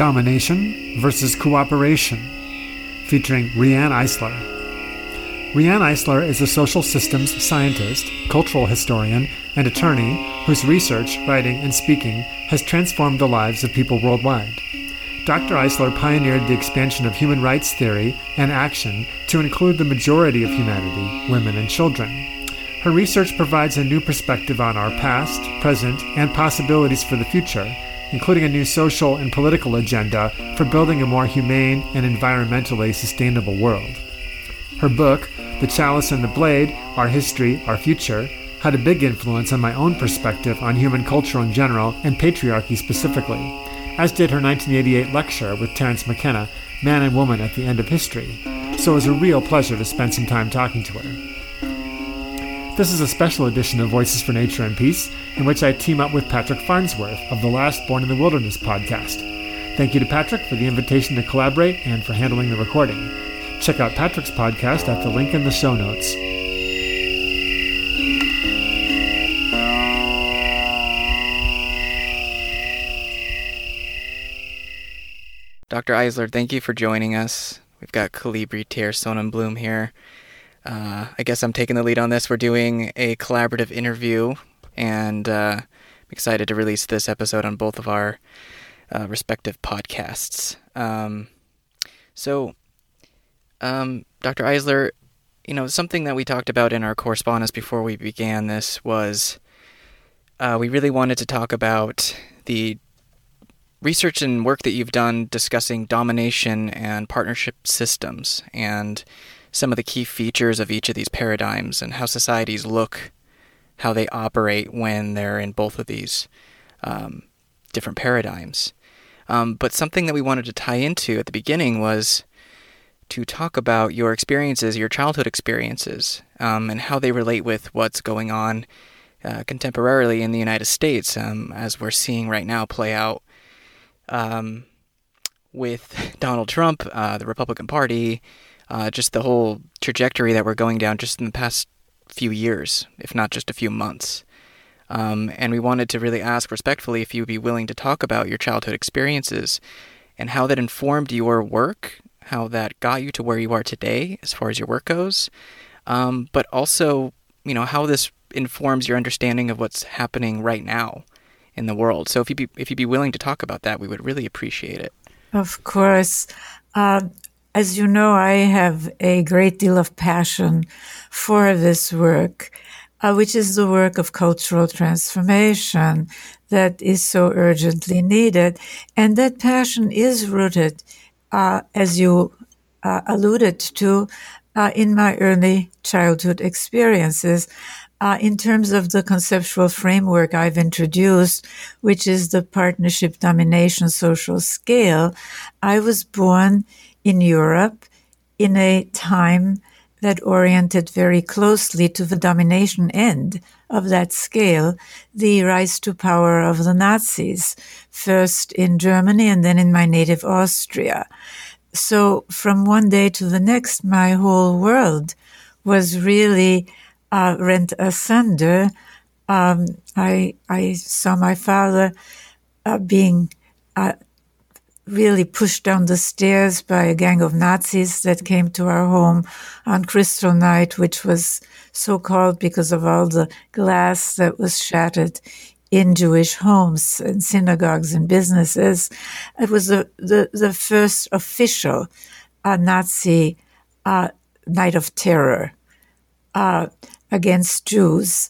Domination versus Cooperation, featuring Riane Eisler. Riane Eisler is a social systems scientist, cultural historian, and attorney whose research, writing, and speaking has transformed the lives of people worldwide. Dr. Eisler pioneered the expansion of human rights theory and action to include the majority of humanity, women and children. Her research provides a new perspective on our past, present, and possibilities for the future including a new social and political agenda for building a more humane and environmentally sustainable world. Her book, The Chalice and the Blade Our History, Our Future, had a big influence on my own perspective on human culture in general and patriarchy specifically, as did her 1988 lecture with Terence McKenna, Man and Woman at the End of History, so it was a real pleasure to spend some time talking to her. This is a special edition of Voices for Nature and Peace, in which I team up with Patrick Farnsworth of the Last Born in the Wilderness podcast. Thank you to Patrick for the invitation to collaborate and for handling the recording. Check out Patrick's podcast at the link in the show notes. Dr. Eisler, thank you for joining us. We've got Colibri Ter Sonnenblum here uh, I guess I'm taking the lead on this. We're doing a collaborative interview, and uh, I'm excited to release this episode on both of our uh, respective podcasts. Um, so, um, Dr. Eisler, you know, something that we talked about in our correspondence before we began this was uh, we really wanted to talk about the research and work that you've done discussing domination and partnership systems and some of the key features of each of these paradigms and how societies look, how they operate when they're in both of these um, different paradigms. Um, but something that we wanted to tie into at the beginning was to talk about your experiences, your childhood experiences, um, and how they relate with what's going on uh, contemporarily in the United States, um, as we're seeing right now play out um, with Donald Trump, uh, the Republican Party, uh, just the whole trajectory that we're going down just in the past few years, if not just a few months. Um, and we wanted to really ask respectfully if you would be willing to talk about your childhood experiences and how that informed your work, how that got you to where you are today as far as your work goes, um, but also, you know, how this informs your understanding of what's happening right now in the world. So if you be if you'd be willing to talk about that, we would really appreciate it. Of course. Uh, as you know, I have a great deal of passion for this work, uh, which is the work of cultural transformation that is so urgently needed. And that passion is rooted, uh, as you uh, alluded to, uh, in my early childhood experiences. Uh, in terms of the conceptual framework I've introduced, which is the partnership domination social scale, I was born in Europe in a time that oriented very closely to the domination end of that scale, the rise to power of the Nazis, first in Germany and then in my native Austria. So from one day to the next, my whole world was really uh, rent asunder. Um, I I saw my father uh, being uh, really pushed down the stairs by a gang of Nazis that came to our home on Crystal Kristallnacht, which was so called because of all the glass that was shattered in Jewish homes and synagogues and businesses. It was the, the, the first official uh, Nazi uh, night of terror uh, against Jews.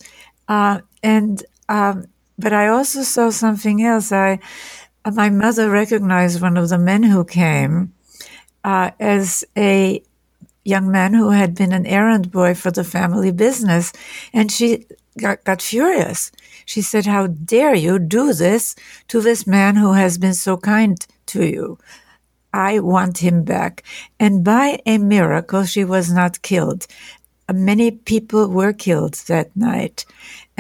Uh, and um, but I also saw something else. I my mother recognized one of the men who came uh, as a young man who had been an errand boy for the family business. And she got, got furious. She said, How dare you do this to this man who has been so kind to you? I want him back. And by a miracle, she was not killed. Many people were killed that night.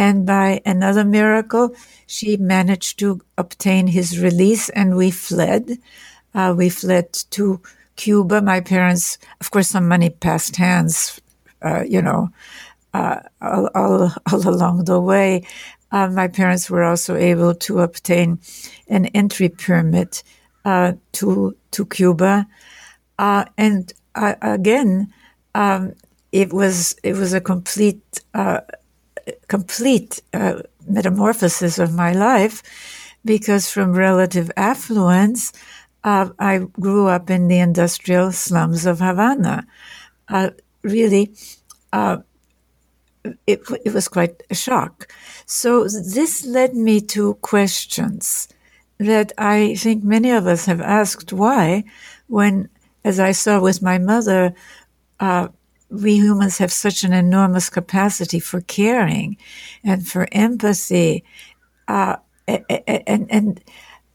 And by another miracle, she managed to obtain his release and we fled. Uh, we fled to Cuba. My parents, of course, some money passed hands, uh, you know, uh, all, all, all, along the way. Uh, my parents were also able to obtain an entry permit uh, to to Cuba, uh, and again, um, it was it was a complete complete metamorphosis of my life because from relative affluence uh, I grew up in the industrial slums of Havana. Uh, really, uh, it, it was quite a shock. So this led me to questions that I think many of us have asked why, when, as I saw with my mother, uh, we humans have such an enormous capacity for caring and for empathy, uh, and, and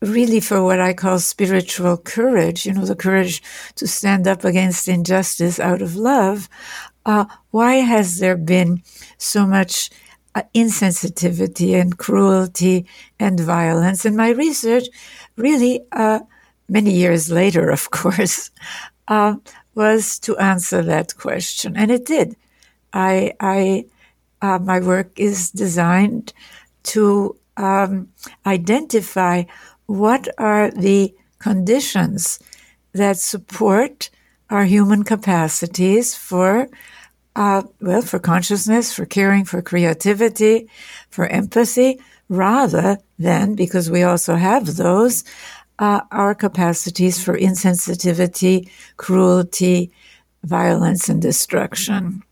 really for what I call spiritual courage, you know, the courage to stand up against injustice out of love. Uh, why has there been so much uh, insensitivity and cruelty and violence? And my research really, uh, many years later, of course, uh, was to answer that question. And it did. I, I, uh, my work is designed to um, identify what are the conditions that support our human capacities for uh, well for consciousness for caring for creativity for empathy rather than because we also have those uh, our capacities for insensitivity cruelty violence and destruction.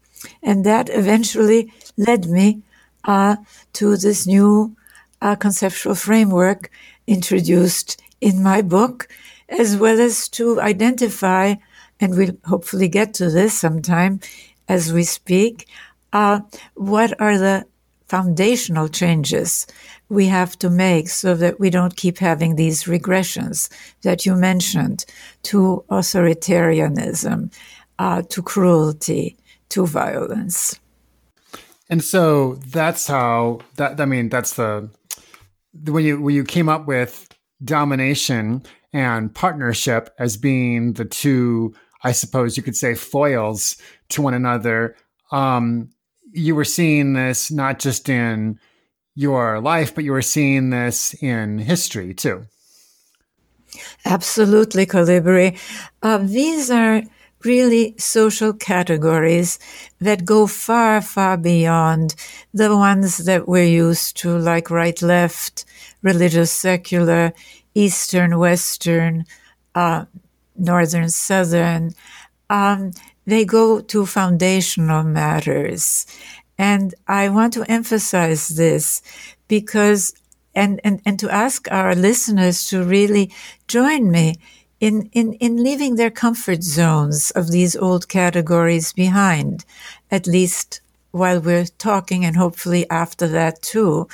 And that eventually led me uh, to this new uh, conceptual framework introduced in my book, as well as to identify, and we'll hopefully get to this sometime as we speak, uh, what are the foundational changes we have to make so that we don't keep having these regressions that you mentioned to authoritarianism, uh, to cruelty, to violence. And so that's how that I mean that's the when you when you came up with domination and partnership as being the two, I suppose you could say, foils to one another, um, you were seeing this not just in your life, but you were seeing this in history too. Absolutely, Colibri. Uh, these are really social categories that go far, far beyond the ones that we're used to, like right, left, religious, secular, Eastern, Western, uh, Northern, Southern. Um, they go to foundational matters. And I want to emphasize this because, and, and, and to ask our listeners to really join me in, in, in leaving their comfort zones of these old categories behind, at least while we're talking and hopefully after that too.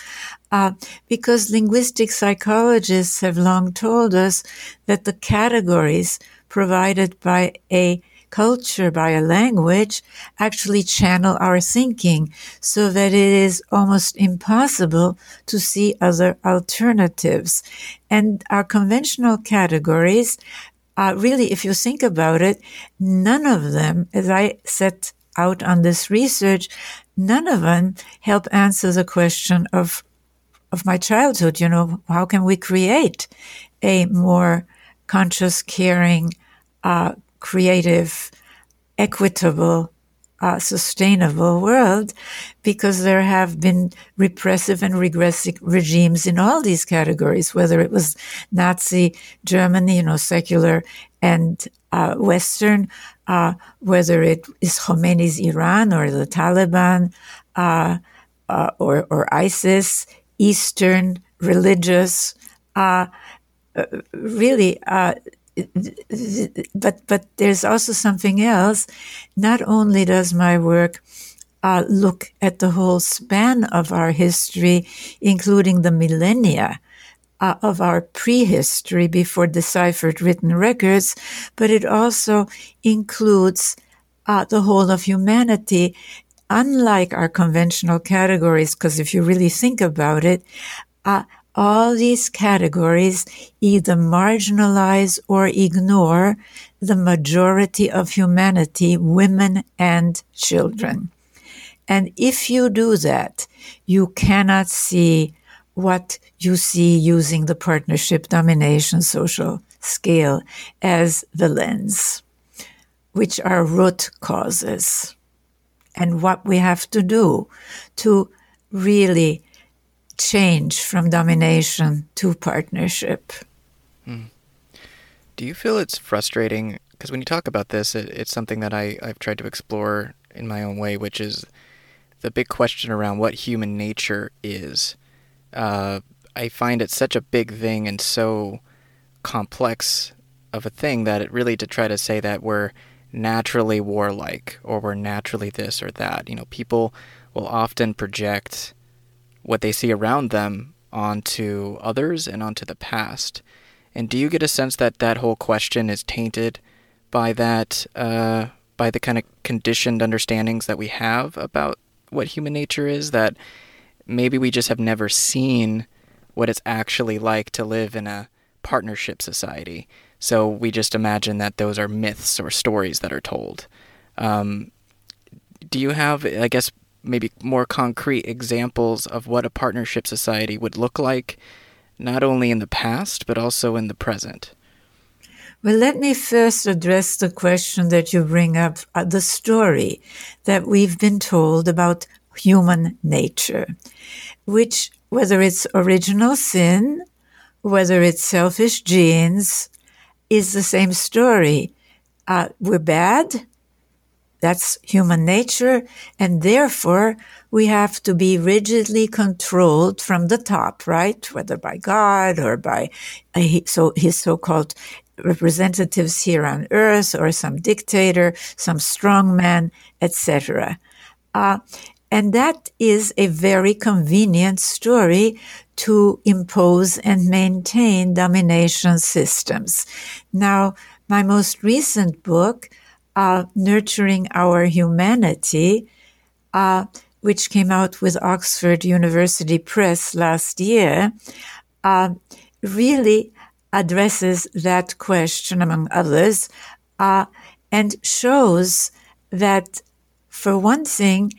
Uh, because linguistic psychologists have long told us that the categories provided by a culture, by a language, actually channel our thinking so that it is almost impossible to see other alternatives. And our conventional categories, uh, really, if you think about it, none of them, as I set out on this research, none of them help answer the question of of my childhood. You know, how can we create a more conscious, caring, uh, creative, equitable, uh, sustainable world because there have been repressive and regressive regimes in all these categories, whether it was Nazi Germany, you know, secular and uh, Western, uh, whether it is Khomeini's Iran or the Taliban uh, uh, or, or ISIS, Eastern, religious, uh, really but but there's also something else. Not only does my work uh, look at the whole span of our history, including the millennia uh, of our prehistory before deciphered written records, but it also includes uh, the whole of humanity. Unlike our conventional categories, because if you really think about it, uh, all these categories either marginalize or ignore the majority of humanity, women and children. And if you do that, you cannot see what you see using the partnership domination social scale as the lens, which are root causes, and what we have to do to really change from domination to partnership. Hmm. Do you feel it's frustrating? Because when you talk about this, it, it's something that I, I've tried to explore in my own way, which is the big question around what human nature is. Uh, I find it such a big thing and so complex of a thing that it really to try to say that we're naturally warlike or we're naturally this or that. You know, people will often project what they see around them onto others and onto the past. And do you get a sense that that whole question is tainted by that, uh, by the kind of conditioned understandings that we have about what human nature is that maybe we just have never seen what it's actually like to live in a partnership society. So we just imagine that those are myths or stories that are told. Um, do you have, I guess, maybe more concrete examples of what a partnership society would look like, not only in the past, but also in the present? Well, let me first address the question that you bring up uh, the story that we've been told about human nature, which, whether it's original sin, whether it's selfish genes, is the same story. Uh, we're bad. That's human nature. And therefore, we have to be rigidly controlled from the top, right? Whether by God or by so his so-called representatives here on earth or some dictator, some strongman, etc. Uh, and that is a very convenient story to impose and maintain domination systems. Now, my most recent book, uh, Nurturing Our Humanity, uh, which came out with Oxford University Press last year, uh, really addresses that question, among others, uh, and shows that, for one thing,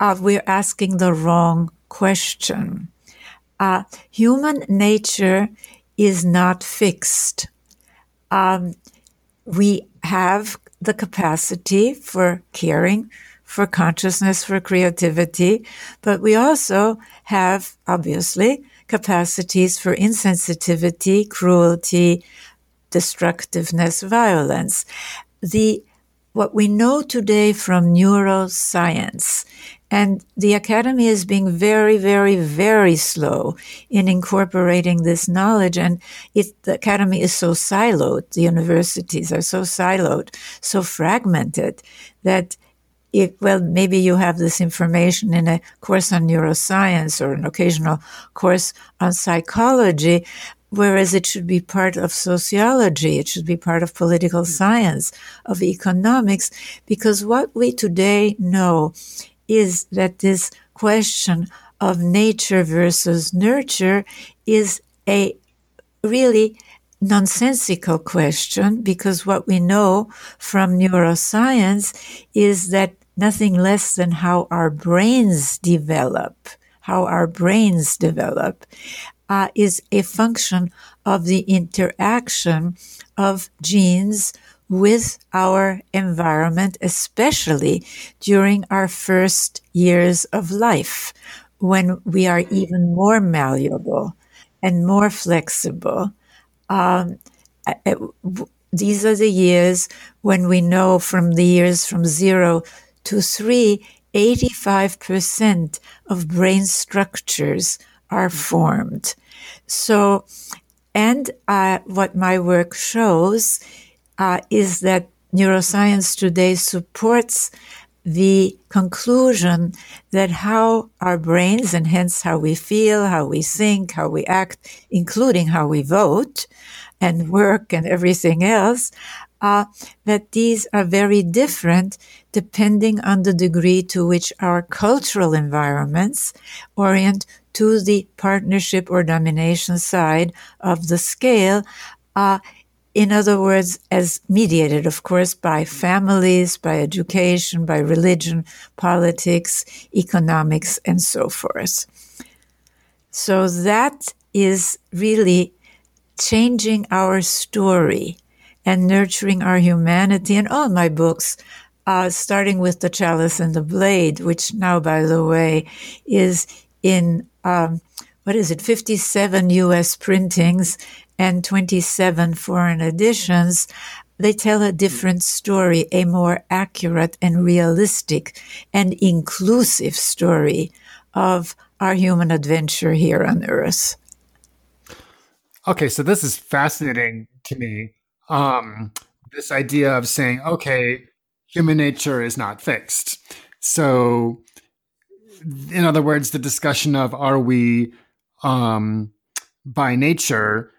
uh, we're asking the wrong question. Uh, human nature is not fixed. Um, we have the capacity for caring, for consciousness, for creativity, but we also have, obviously, capacities for insensitivity, cruelty, destructiveness, violence. The what we know today from neuroscience, and the academy is being very, very, very slow in incorporating this knowledge. And it, the academy is so siloed, the universities are so siloed, so fragmented that it, well, maybe you have this information in a course on neuroscience or an occasional course on psychology, whereas it should be part of sociology, it should be part of political hmm. science, of economics, because what we today know is that this question of nature versus nurture is a really nonsensical question because what we know from neuroscience is that nothing less than how our brains develop, how our brains develop, uh, is a function of the interaction of genes with our environment, especially during our first years of life, when we are even more malleable and more flexible. Um, these are the years when we know from the years from zero to three, 85% of brain structures are formed. So And uh, what my work shows uh, is that neuroscience today supports the conclusion that how our brains and hence how we feel, how we think, how we act, including how we vote and work and everything else, uh, that these are very different depending on the degree to which our cultural environments orient to the partnership or domination side of the scale. Uh, in other words, as mediated, of course, by families, by education, by religion, politics, economics, and so forth. So that is really changing our story and nurturing our humanity. And all my books, uh, starting with The Chalice and the Blade, which now, by the way, is in, um, what is it, 57 US printings and 27 foreign editions, they tell a different story, a more accurate and realistic and inclusive story of our human adventure here on Earth. Okay, so this is fascinating to me. Um, this idea of saying, okay, human nature is not fixed. So, in other words, the discussion of are we um, by nature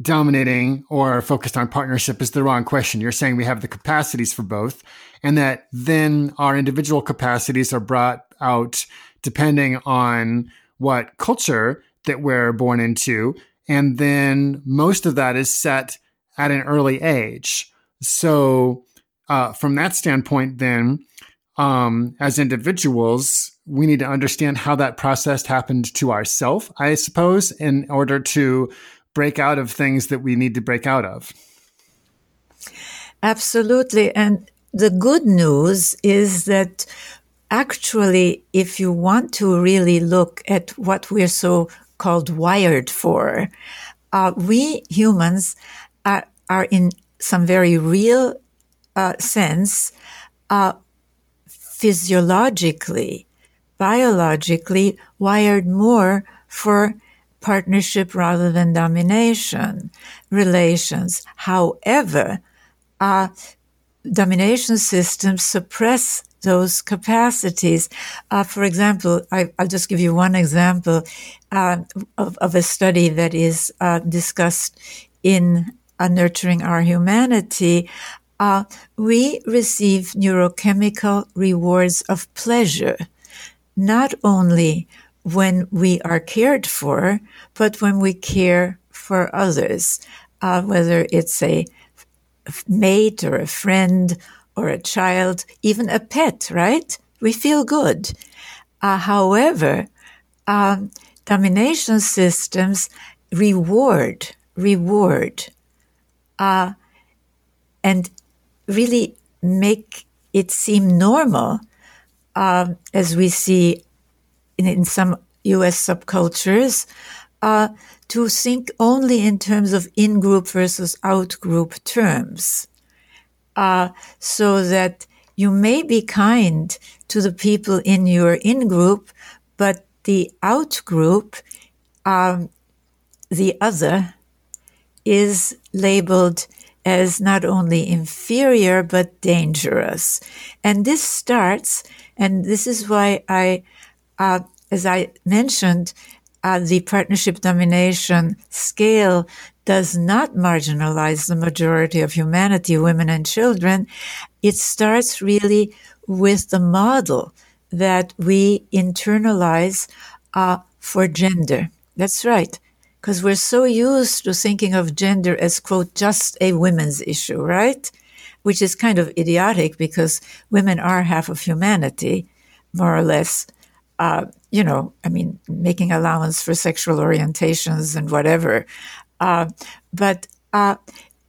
dominating or focused on partnership is the wrong question. You're saying we have the capacities for both, and that then our individual capacities are brought out depending on what culture that we're born into. And then most of that is set at an early age. So, uh, from that standpoint, then, um, as individuals, we need to understand how that process happened to ourselves, I suppose, in order to break out of things that we need to break out of. Absolutely. And the good news is that actually, if you want to really look at what we're so called wired for, uh, we humans are, are, in some very real uh, sense uh, physiologically, biologically wired more for partnership rather than domination relations. However, uh, domination systems suppress those capacities. Uh, for example, I, will just give you one example uh, of, of, a study that is uh, discussed in uh, Nurturing Our Humanity. Uh, we receive neurochemical rewards of pleasure, not only when we are cared for, but when we care for others, uh, whether it's a mate or a friend or a child, even a pet, right? We feel good. Uh, however, um, domination systems reward, reward, uh, and really make it seem normal, um, as we see in, in some US subcultures, uh, to think only in terms of in group versus out group terms. Uh, so that you may be kind to the people in your in group, but the out group, um, the other, is labeled as not only inferior but dangerous. And this starts, and this is why I uh, as I mentioned, uh, the partnership domination scale does not marginalize the majority of humanity, women and children. It starts really with the model that we internalize uh, for gender. That's right. Because we're so used to thinking of gender as, quote, just a women's issue, right? Which is kind of idiotic because women are half of humanity, more or less uh, you know, I mean, making allowance for sexual orientations and whatever. Uh, but uh,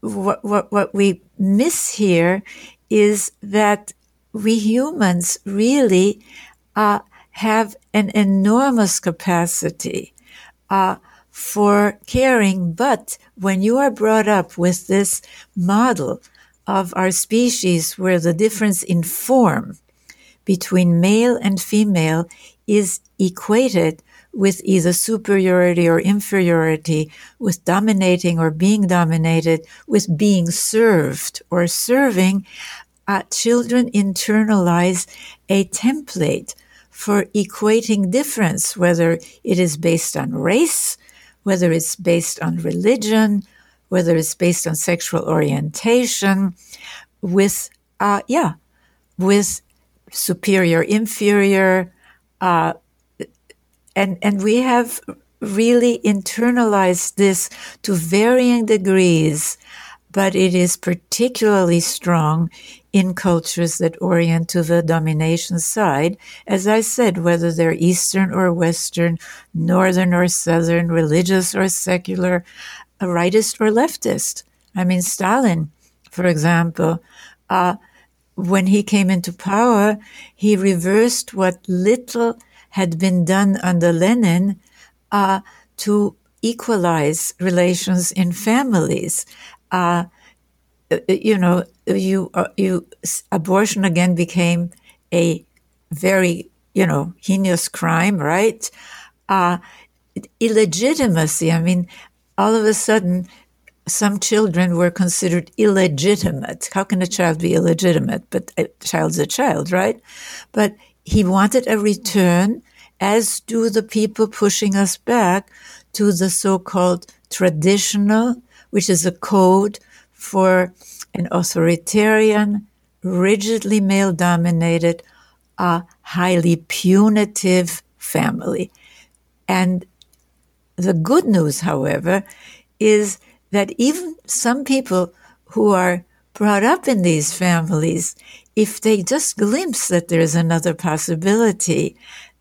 what, what, what we miss here is that we humans really uh, have an enormous capacity uh, for caring. But when you are brought up with this model of our species where the difference in form between male and female is equated with either superiority or inferiority, with dominating or being dominated, with being served or serving, uh, children internalize a template for equating difference, whether it is based on race, whether it's based on religion, whether it's based on sexual orientation, with, uh, yeah, with superior, inferior, uh, and and we have really internalized this to varying degrees, but it is particularly strong in cultures that orient to the domination side. As I said, whether they're Eastern or Western, Northern or Southern, religious or secular, rightist or leftist. I mean, Stalin, for example, uh, when he came into power, he reversed what little had been done under Lenin uh, to equalize relations in families. Uh, you know, you uh, you abortion again became a very you know heinous crime, right? Uh, illegitimacy. I mean, all of a sudden, some children were considered illegitimate. How can a child be illegitimate? But a child's a child, right? But he wanted a return, as do the people pushing us back to the so-called traditional, which is a code for an authoritarian, rigidly male dominated, uh, highly punitive family. And the good news, however, is that even some people who are brought up in these families, if they just glimpse that there's another possibility,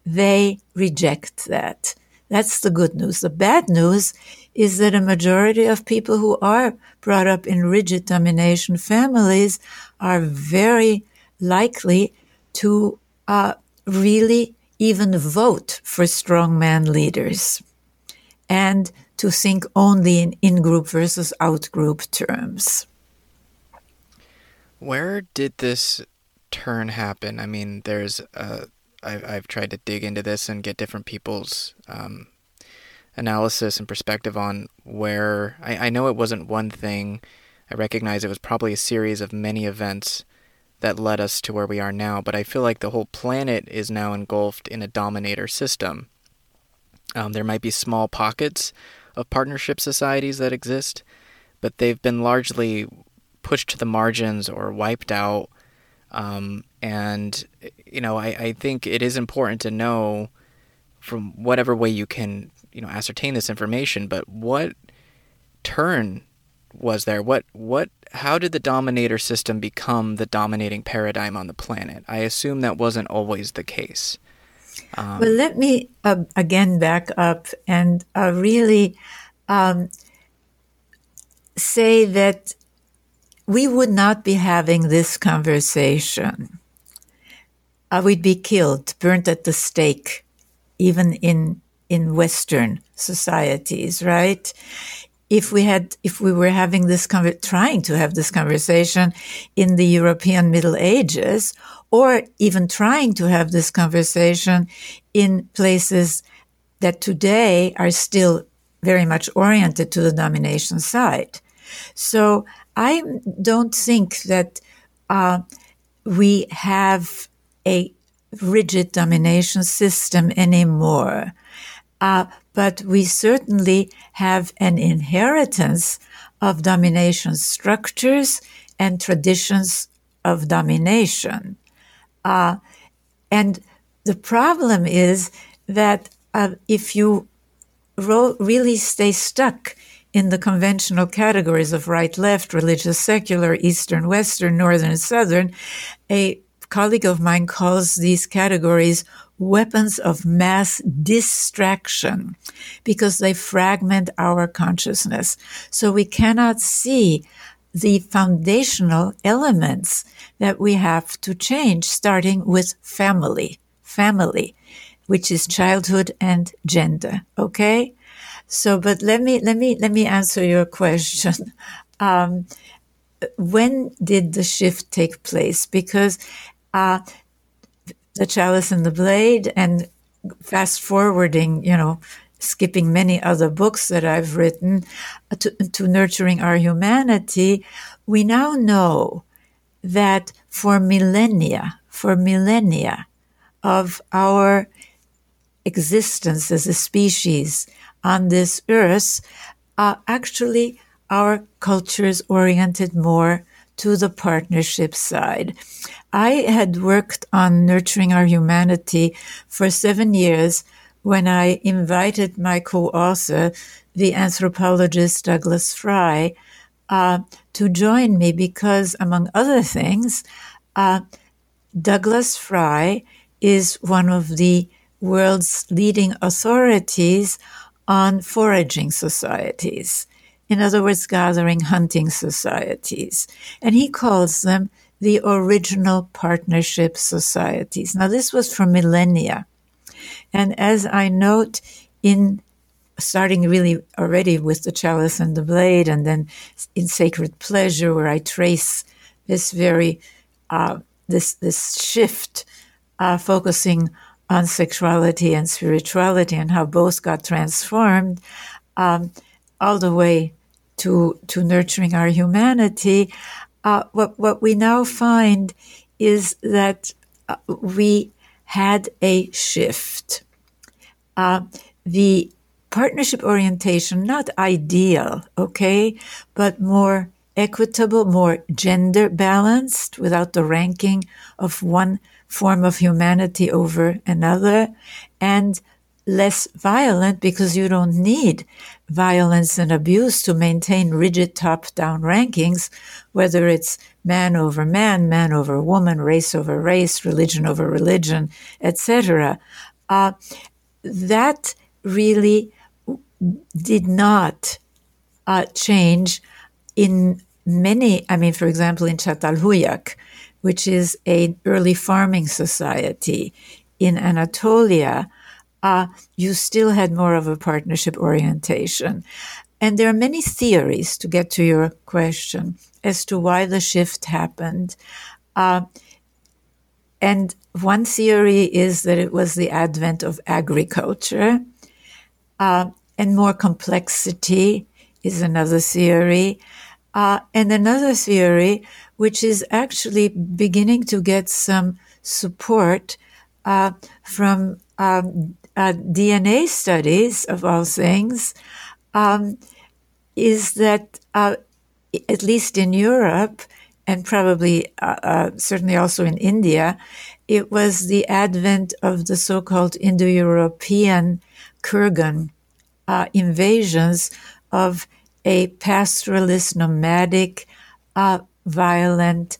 they reject that. That's the good news. The bad news is that a majority of people who are brought up in rigid domination families are very likely to uh, really even vote for strongman leaders and to think only in in group versus out group terms. Where did this turn happen? I mean, there's uh, I've, I've tried to dig into this and get different people's um, analysis and perspective on where I, I know it wasn't one thing. I recognize it was probably a series of many events that led us to where we are now, but I feel like the whole planet is now engulfed in a dominator system. Um, there might be small pockets of partnership societies that exist, but they've been largely pushed to the margins or wiped out. Um, and, you know, I, I think it is important to know from whatever way you can, you know, ascertain this information, but what turn was there? What, what, how did the dominator system become the dominating paradigm on the planet? I assume that wasn't always the case. Um, well, let me uh, again back up and uh, really um, say that we would not be having this conversation. Uh, we'd be killed, burnt at the stake, even in in Western societies, right? If we had, if we were having this, trying to have this conversation in the European Middle Ages, or even trying to have this conversation in places that today are still very much oriented to the domination side. So I don't think that uh, we have a rigid domination system anymore. Uh, but we certainly have an inheritance of domination structures and traditions of domination. Uh, and the problem is that uh, if you ro- really stay stuck in the conventional categories of right left, religious secular, Eastern Western, Northern Southern, a colleague of mine calls these categories weapons of mass distraction because they fragment our consciousness. So we cannot see the foundational elements that we have to change, starting with family. Family, which is childhood and gender. Okay. So, but let me, let me, let me answer your question. Um, when did the shift take place? Because, uh, the chalice and the blade and fast forwarding, you know, skipping many other books that I've written uh, to, to nurturing our humanity, we now know that for millennia, for millennia of our existence as a species on this earth, uh, actually our culture is oriented more to the partnership side. I had worked on nurturing our humanity for seven years when I invited my co-author, the anthropologist Douglas Fry, uh, to join me because, among other things, uh, Douglas Fry is one of the world's leading authorities on foraging societies. In other words, gathering hunting societies. And he calls them the original partnership societies. Now, this was for millennia. And as I note in starting really already with the chalice and the blade, and then in sacred pleasure, where I trace this very uh, this this shift, uh, focusing on sexuality and spirituality and how both got transformed, um, all the way to to nurturing our humanity. Uh, what what we now find is that uh, we had a shift. Uh, the partnership orientation, not ideal, okay, but more equitable, more gender balanced without the ranking of one form of humanity over another, and less violent because you don't need violence and abuse to maintain rigid top down rankings, whether it's man over man, man over woman, race over race, religion over religion, etc. Uh, that really did not uh, change in many, I mean, for example, in Çatalhöyük, which is an early farming society in Anatolia, uh, you still had more of a partnership orientation. And there are many theories to get to your question as to why the shift happened. Uh, and one theory is that it was the advent of agriculture, uh, and more complexity is another theory. Uh, and another theory, which is actually beginning to get some support uh, from um, uh, DNA studies, of all things, um, is that uh, at least in Europe, and probably uh, uh, certainly also in India, it was the advent of the so called Indo European Kurgan uh, invasions of a pastoralist, nomadic, uh, violent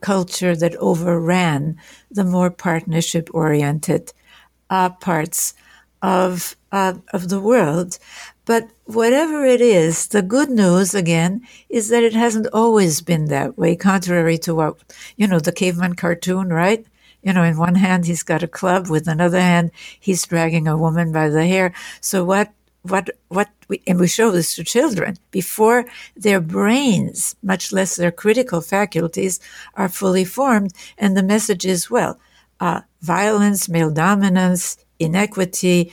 culture that overran the more partnership oriented uh, parts of uh, of the world. But whatever it is, the good news again is that it hasn't always been that way. Contrary to what you know, the caveman cartoon, right? You know, in one hand he's got a club, with another hand he's dragging a woman by the hair. So what? What? What? We, and we show this to children before their brains, much less their critical faculties, are fully formed. And the message is, well, uh, violence, male dominance, inequity.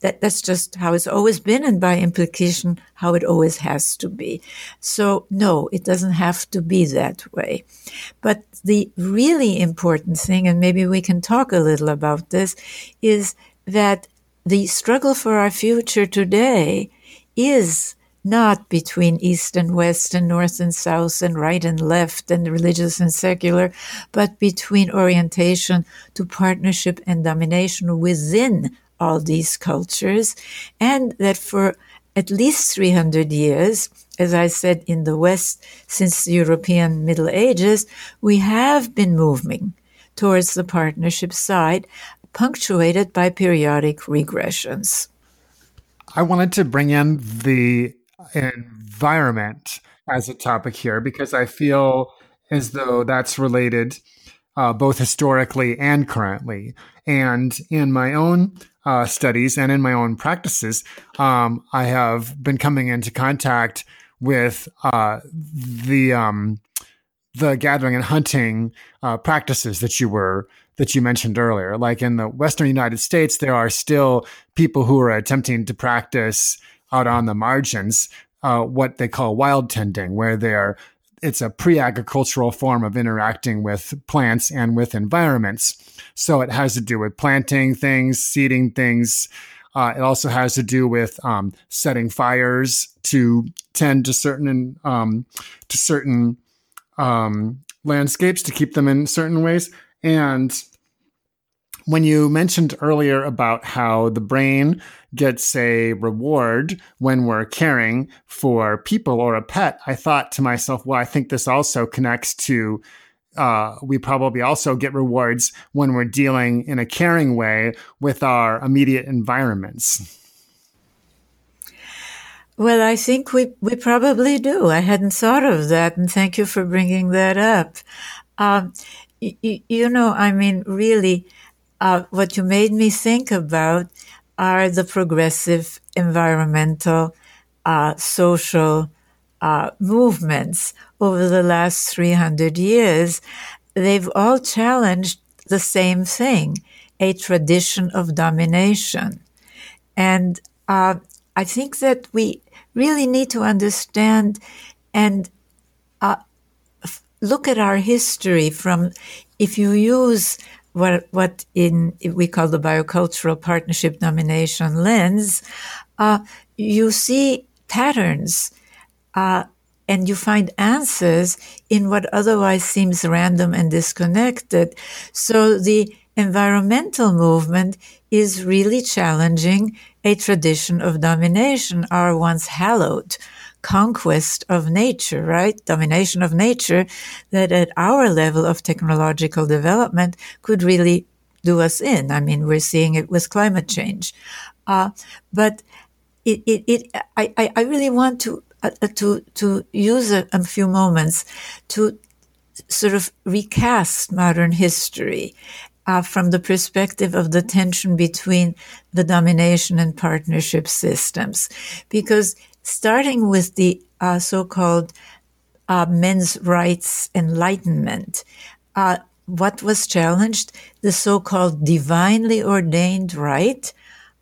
That, that's just how it's always been, and by implication, how it always has to be. So, no, it doesn't have to be that way. But the really important thing, and maybe we can talk a little about this, is that the struggle for our future today is not between East and West and North and South and right and left and religious and secular, but between orientation to partnership and domination within all these cultures. And that for at least 300 years, as I said, in the West, since the European Middle Ages, we have been moving towards the partnership side, punctuated by periodic regressions. I wanted to bring in the environment as a topic here because I feel as though that's related uh, both historically and currently. And in my own uh, studies and in my own practices, um, I have been coming into contact with uh, the um, the gathering and hunting uh, practices that you were that you mentioned earlier. Like in the Western United States, there are still people who are attempting to practice out on the margins uh, what they call wild tending, where they're it's a pre-agricultural form of interacting with plants and with environments. So it has to do with planting things, seeding things. Uh, it also has to do with um, setting fires to tend to certain um, to certain um, landscapes to keep them in certain ways. And when you mentioned earlier about how the brain gets a reward when we're caring for people or a pet, I thought to myself, well, I think this also connects to uh, we probably also get rewards when we're dealing in a caring way with our immediate environments. Well, I think we, we probably do. I hadn't thought of that, and thank you for bringing that up. Um, y- you know, I mean, really, uh, what you made me think about are the progressive environmental, uh, social uh, movements over the last 300 years. They've all challenged the same thing a tradition of domination. And uh, I think that we really need to understand and uh, look at our history from if you use what what in we call the biocultural partnership domination lens, uh, you see patterns, uh, and you find answers in what otherwise seems random and disconnected. So the environmental movement is really challenging a tradition of domination, our once hallowed conquest of nature, right? Domination of nature that at our level of technological development could really do us in. I mean, we're seeing it with climate change. Uh, but it, it, it, I, I really want to, uh, uh, to, to use a, a few moments to sort of recast modern history uh, from the perspective of the tension between the domination and partnership systems. Because starting with the uh, so-called uh, men's rights enlightenment. Uh, what was challenged? The so-called divinely ordained right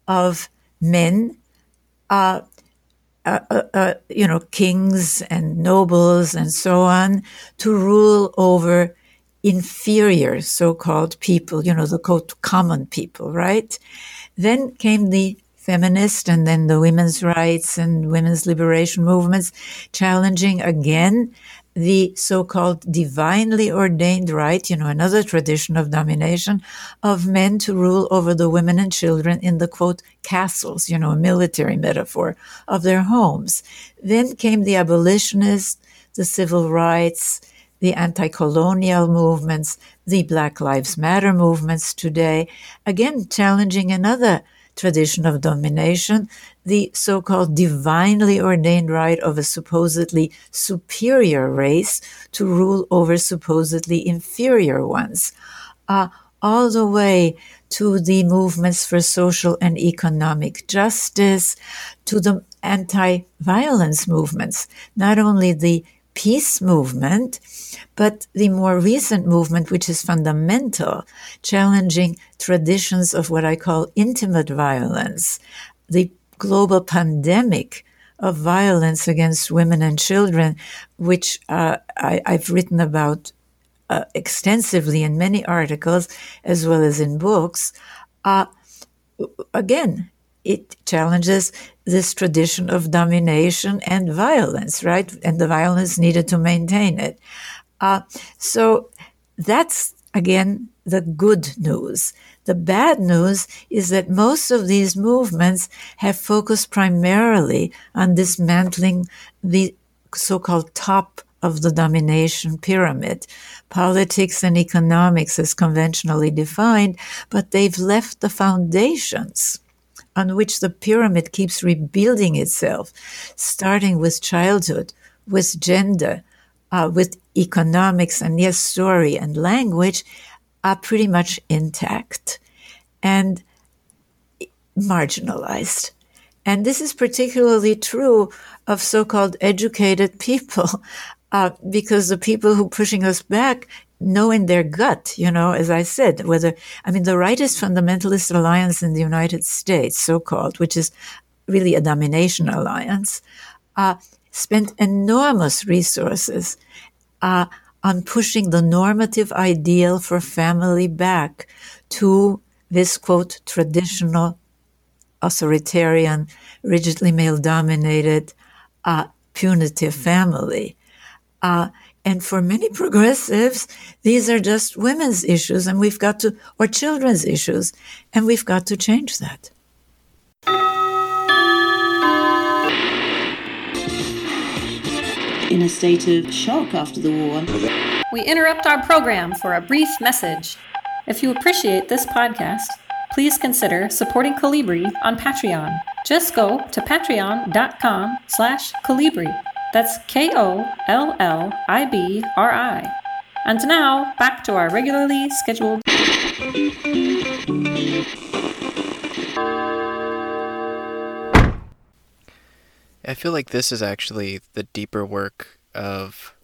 of men, uh, uh, uh, you know, kings and nobles and so on, to rule over inferior so-called people, you know, the common people, right? Then came the feminist and then the women's rights and women's liberation movements challenging again the so-called divinely ordained right, you know, another tradition of domination of men to rule over the women and children in the quote castles, you know, a military metaphor of their homes. Then came the abolitionists, the civil rights, the anti-colonial movements, the Black Lives Matter movements today, again challenging another tradition of domination, the so-called divinely ordained right of a supposedly superior race to rule over supposedly inferior ones, uh, all the way to the movements for social and economic justice, to the anti-violence movements, not only the peace movement, but the more recent movement, which is fundamental, challenging traditions of what I call intimate violence, the global pandemic of violence against women and children, which uh, I, have written about uh, extensively in many articles as well as in books. Uh, again, it challenges this tradition of domination and violence, right? And the violence needed to maintain it. Uh, so that's again the good news. The bad news is that most of these movements have focused primarily on dismantling the so-called top of the domination pyramid, politics and economics as conventionally defined, but they've left the foundations on which the pyramid keeps rebuilding itself, starting with childhood, with gender, uh, with economics, and yes, story and language, are pretty much intact and marginalized. And this is particularly true of so-called educated people, uh, because the people who are pushing us back know in their gut, you know, as I said, whether, I mean, the rightist fundamentalist alliance in the United States, so called, which is really a domination alliance, uh, spent enormous resources uh, on pushing the normative ideal for family back to this quote traditional authoritarian rigidly male dominated uh, punitive family. Uh, and for many progressives these are just women's issues and we've got to or children's issues and we've got to change that in a state of shock after the war. We interrupt our program for a brief message. If you appreciate this podcast, please consider supporting Kollibri on Patreon. Just go to patreon.com slash Kollibri. That's K-O-L-L-I-B-R-I. And now, back to our regularly scheduled... I feel like this is actually the deeper work of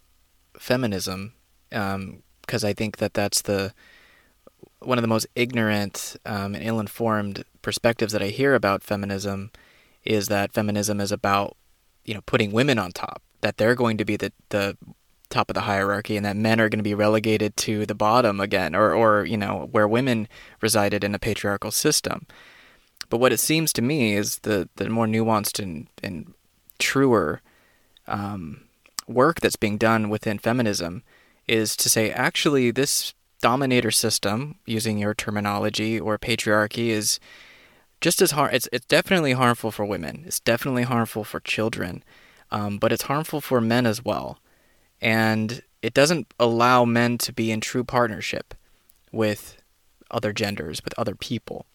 feminism, because um, I think that that's the one of the most ignorant um, and ill-informed perspectives that I hear about feminism is that feminism is about you know putting women on top, that they're going to be the the top of the hierarchy, and that men are going to be relegated to the bottom again, or or you know where women resided in a patriarchal system. But what it seems to me is the the more nuanced and, and truer um, work that's being done within feminism is to say, actually, this dominator system, using your terminology, or patriarchy, is just as hard. It's it's definitely harmful for women. It's definitely harmful for children, um, but it's harmful for men as well, and it doesn't allow men to be in true partnership with other genders, with other people.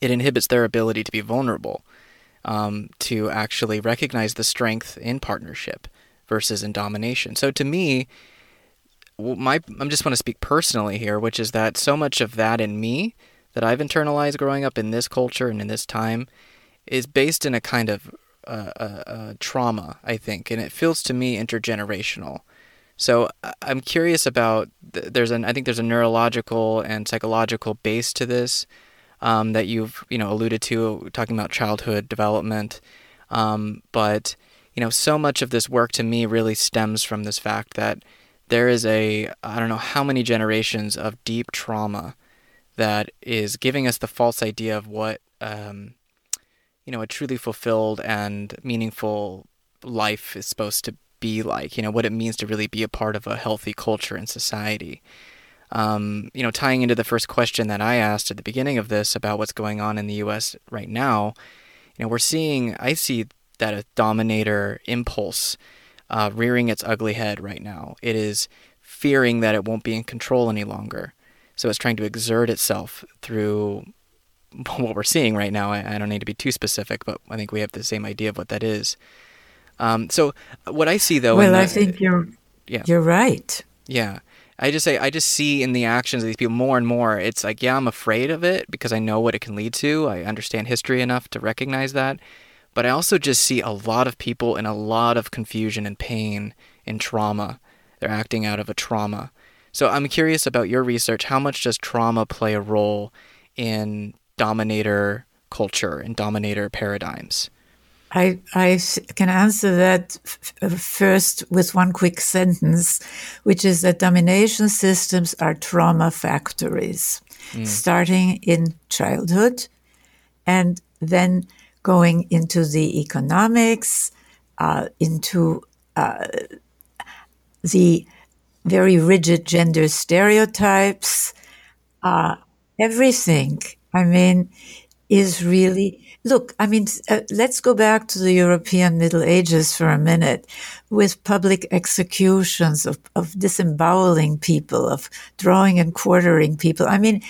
It inhibits their ability to be vulnerable um, to actually recognize the strength in partnership versus in domination. So to me, my I'm just want to speak personally here, which is that so much of that in me that I've internalized growing up in this culture and in this time is based in a kind of uh, uh, uh, trauma, I think, and it feels to me intergenerational. So I'm curious about there's an I think there's a neurological and psychological base to this um, that you've you know alluded to, talking about childhood development. Um, but you know, so much of this work to me really stems from this fact that there is a I don't know how many generations of deep trauma that is giving us the false idea of what um, you know a truly fulfilled and meaningful life is supposed to be like. You know what it means to really be a part of a healthy culture and society. Um, you know, tying into the first question that I asked at the beginning of this about what's going on in the U.S. right now, you know, we're seeing, I see that a dominator impulse uh, rearing its ugly head right now. It is fearing that it won't be in control any longer. So it's trying to exert itself through what we're seeing right now. I, I, don't need to be too specific, but I think we have the same idea of what that is. Um, so what I see though, well, the, I think you're yeah. you're right. Yeah, I just say I just see in the actions of these people more and more. It's like yeah, I'm afraid of it because I know what it can lead to. I understand history enough to recognize that, but I also just see a lot of people in a lot of confusion and pain and trauma. They're acting out of a trauma. So I'm curious about your research. How much does trauma play a role in dominator culture and dominator paradigms? I, I can answer that f- first with one quick sentence, which is that domination systems are trauma factories, mm. starting in childhood and then going into the economics, uh, into uh, the very rigid gender stereotypes, uh, everything. I mean, is really Look, I mean, uh, let's go back to the European Middle Ages for a minute with public executions of, of disemboweling people, of drawing and quartering people. I mean,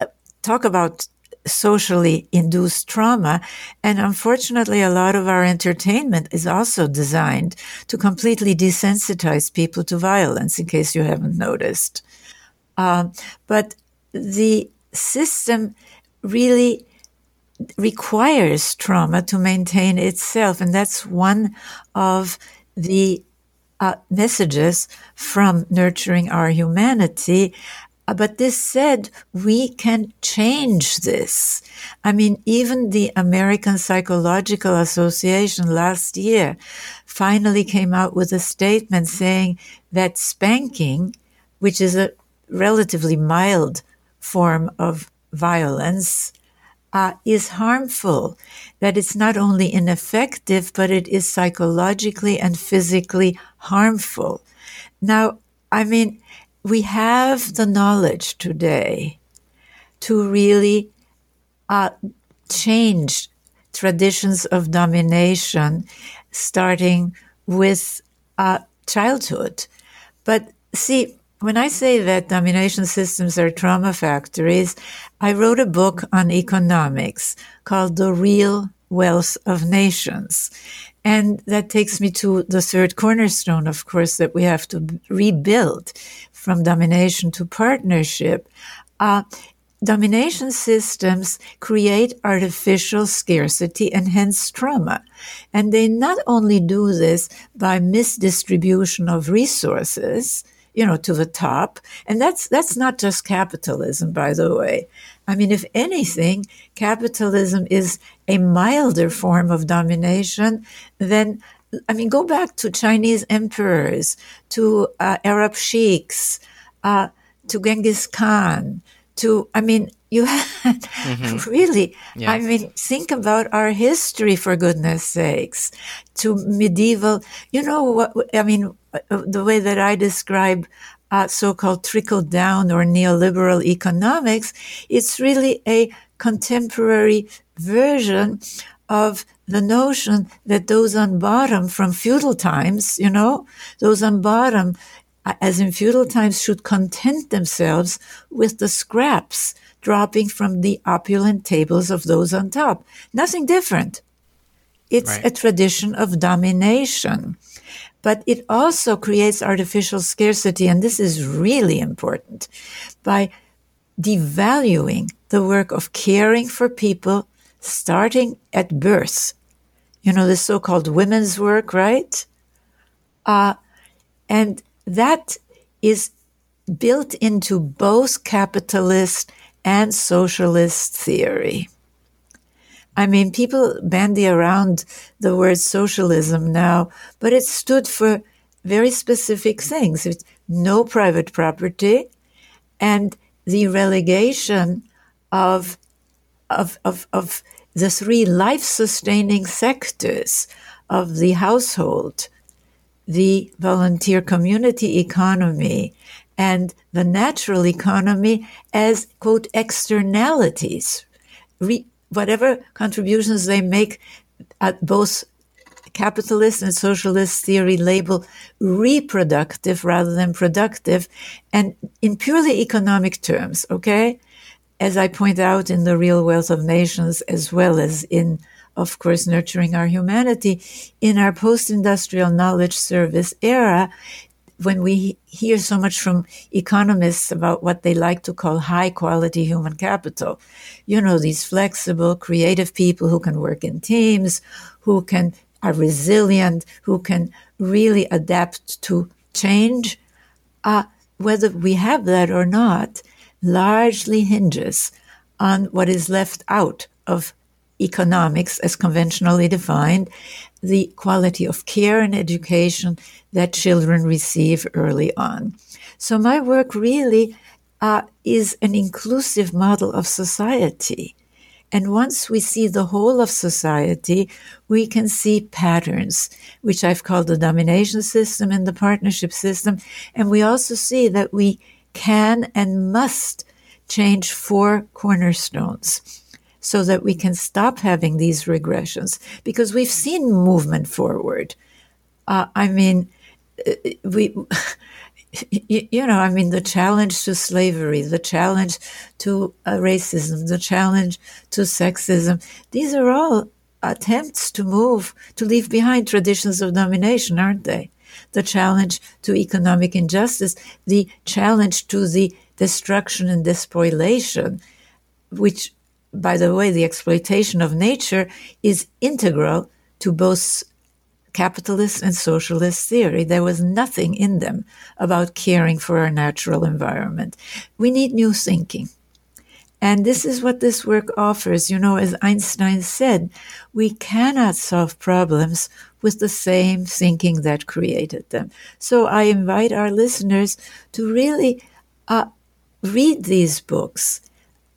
uh, talk about socially induced trauma. And unfortunately, a lot of our entertainment is also designed to completely desensitize people to violence, in case you haven't noticed. Um, but the system really requires trauma to maintain itself. And that's one of the uh, messages from nurturing our humanity. Uh, but this said, we can change this. I mean, even the American Psychological Association last year finally came out with a statement saying that spanking, which is a relatively mild form of violence, uh, is harmful, that it's not only ineffective, but it is psychologically and physically harmful. Now, I mean, we have the knowledge today to really uh, change traditions of domination, starting with uh, childhood. But see, when I say that domination systems are trauma factories, I wrote a book on economics called The Real Wealth of Nations. And that takes me to the third cornerstone, of course, that we have to rebuild from domination to partnership. Uh, domination systems create artificial scarcity and hence trauma. And they not only do this by misdistribution of resources, you know, to the top. And that's, that's not just capitalism, by the way. I mean, if anything, capitalism is a milder form of domination than, I mean, go back to Chinese emperors, to uh, Arab sheiks, uh, to Genghis Khan, to, I mean, you had mm-hmm. really. I mean, think about our history for goodness sakes, to medieval, you know what, I mean, uh, the way that I describe uh, so-called trickle down or neoliberal economics, it's really a contemporary version of the notion that those on bottom from feudal times, you know, those on bottom, as in feudal times, should content themselves with the scraps dropping from the opulent tables of those on top. Nothing different. It's right. a tradition of domination. But it also creates artificial scarcity, and this is really important, by devaluing the work of caring for people starting at birth. You know, the so called women's work, right? Uh, and that is built into both capitalist and socialist theory. I mean, people bandy around the word socialism now, but it stood for very specific things. It's no private property and the relegation of, of, of, of the three life sustaining sectors of the household, the volunteer community economy, and the natural economy as, quote, externalities, Re- whatever contributions they make at both capitalist and socialist theory label reproductive rather than productive and in purely economic terms okay as i point out in the real wealth of nations as well as in of course nurturing our humanity in our post-industrial knowledge service era when we hear so much from economists about what they like to call high quality human capital, you know, these flexible, creative people who can work in teams, who can are resilient, who can really adapt to change, uh, whether we have that or not, largely hinges on what is left out of economics as conventionally defined, the quality of care and education that children receive early on. So my work really uh, is an inclusive model of society. And once we see the whole of society, we can see patterns, which I've called the domination system and the partnership system. And we also see that we can and must change four cornerstones so that we can stop having these regressions because we've seen movement forward. Uh, I mean, uh, we, you know, I mean, the challenge to slavery, the challenge to uh, racism, the challenge to sexism, these are all attempts to move, to leave behind traditions of domination, aren't they? The challenge to economic injustice, the challenge to the destruction and despoliation, which by the way, the exploitation of nature is integral to both capitalist and socialist theory. There was nothing in them about caring for our natural environment. We need new thinking. And this is what this work offers. You know, as Einstein said, we cannot solve problems with the same thinking that created them. So I invite our listeners to really uh, read these books,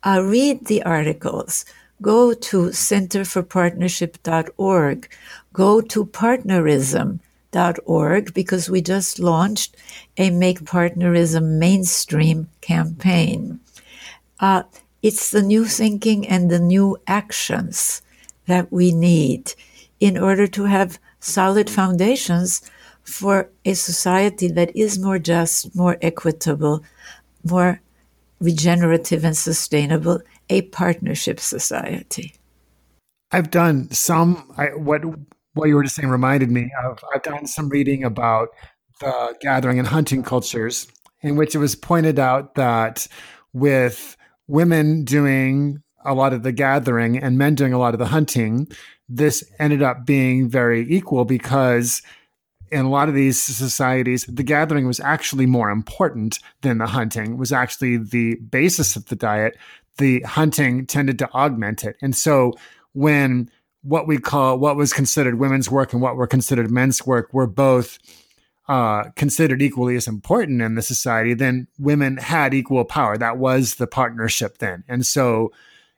uh, read the articles, go to centerforpartnership.org, go to partnerism.org because we just launched a Make Partnerism Mainstream campaign. Uh, it's the new thinking and the new actions that we need in order to have solid foundations for a society that is more just, more equitable, more regenerative and sustainable, a partnership society. I've done some. I, what what you were just saying reminded me of. I've done some reading about the gathering and hunting cultures, in which it was pointed out that with women doing a lot of the gathering and men doing a lot of the hunting, this ended up being very equal because in a lot of these societies, the gathering was actually more important than the hunting, was actually the basis of the diet. The hunting tended to augment it. And so when what we call what was considered women's work and what were considered men's work were both uh, considered equally as important in the society, then women had equal power. That was the partnership then. And so,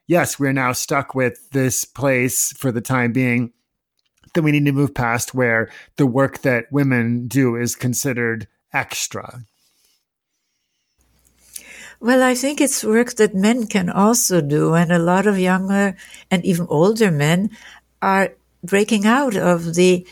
yes, we're now stuck with this place for the time being that we need to move past where the work that women do is considered extra. Well, I think it's work that men can also do, and a lot of younger and even older men are breaking out of the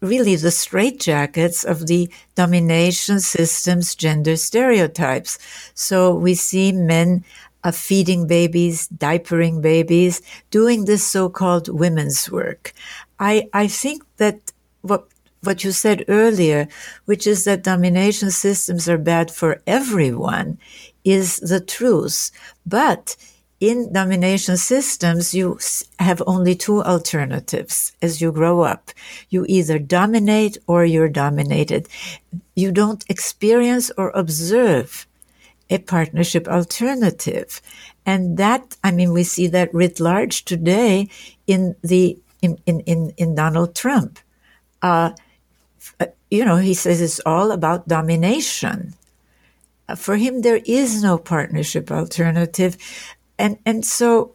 really the straitjackets of the domination systems, gender stereotypes. So we see men uh, feeding babies, diapering babies, doing this so-called women's work. I, I think that what what you said earlier, which is that domination systems are bad for everyone, is the truth. But in domination systems, you have only two alternatives as you grow up. You either dominate or you're dominated. You don't experience or observe a partnership alternative. And that, I mean, we see that writ large today in the, in, in, in, Donald Trump. Uh, you know, he says it's all about domination. Uh, for him, there is no partnership alternative and and so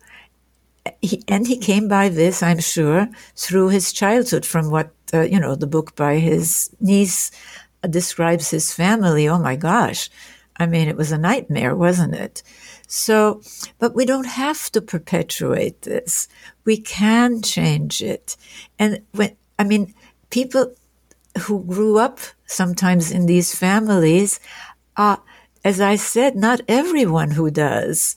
he, and he came by this, I'm sure, through his childhood. From what uh, you know, the book by his niece describes his family. Oh my gosh, I mean, it was a nightmare, wasn't it? So, but we don't have to perpetuate this. We can change it. And when I mean, people who grew up sometimes in these families, uh, as I said, not everyone who does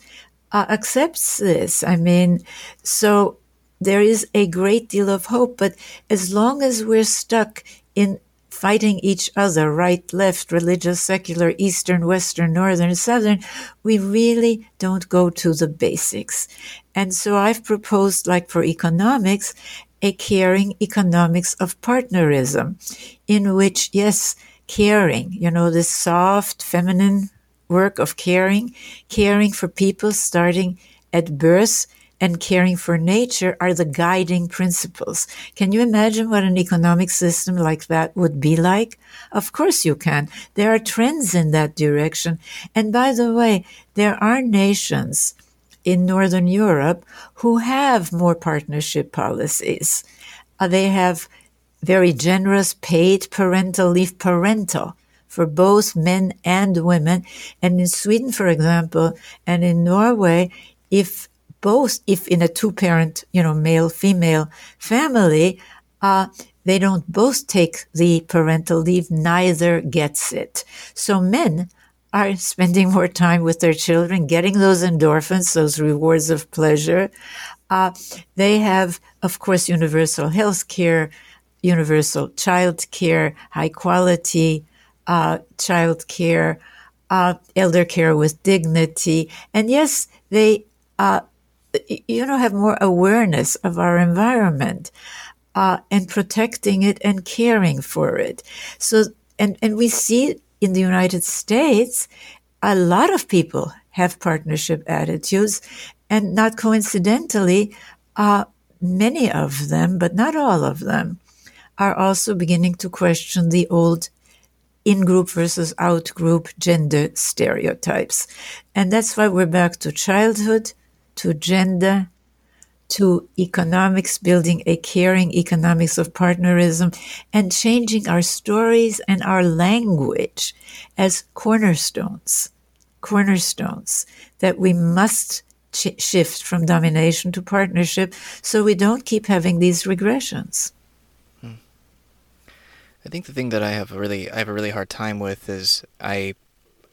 uh, accepts this. I mean, so there is a great deal of hope, but as long as we're stuck in fighting each other, right, left, religious, secular, Eastern, Western, Northern, Southern, we really don't go to the basics. And so I've proposed, like for economics, a caring economics of partnerism, in which, yes, caring, you know, this soft, feminine work of caring, caring for people starting at birth and caring for nature are the guiding principles. Can you imagine what an economic system like that would be like? Of course you can. There are trends in that direction. And by the way, there are nations in Northern Europe who have more partnership policies. Uh, they have very generous paid parental leave, parental for both men and women. And in Sweden, for example, and in Norway, if both, if in a two parent, you know, male, female family, uh, they don't both take the parental leave, neither gets it. So men are spending more time with their children, getting those endorphins, those rewards of pleasure. Uh, they have, of course, universal health care, universal child care, high quality uh, child care, uh, elder care with dignity. And yes, they, uh, you know, have more awareness of our environment. uh, and protecting it and caring for it. So, and, and we see in the United States, a lot of people have partnership attitudes, and not coincidentally, uh, many of them, but not all of them, are also beginning to question the old in group versus out group gender stereotypes. And that's why we're back to childhood, to gender, to economics, building a caring economics of partnerism, and changing our stories and our language as cornerstones, cornerstones that we must ch- shift from domination to partnership so we don't keep having these regressions. Hmm. I think the thing that I have a really I have a really hard time with is I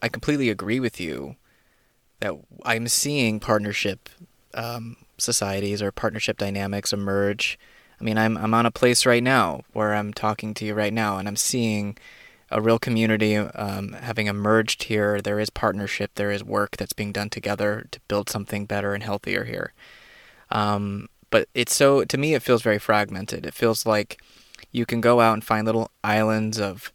I completely agree with you that I'm seeing partnership um, societies or partnership dynamics emerge. I mean, I'm I'm on a place right now where I'm talking to you right now, and I'm seeing a real community um, having emerged here. There is partnership. There is work that's being done together to build something better and healthier here. Um, but it's so to me, it feels very fragmented. It feels like you can go out and find little islands of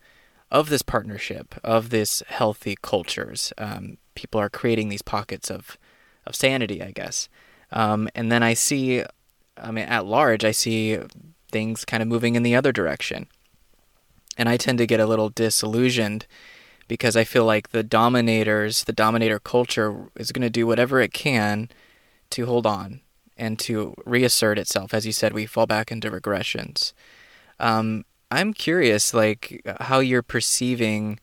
of this partnership, of this healthy cultures. Um, people are creating these pockets of of sanity, I guess. Um, and then I see, I mean, at large, I see things kind of moving in the other direction. And I tend to get a little disillusioned because I feel like the dominators, the dominator culture, is going to do whatever it can to hold on and to reassert itself. As you said, we fall back into regressions. Um, I'm curious, like how you're perceiving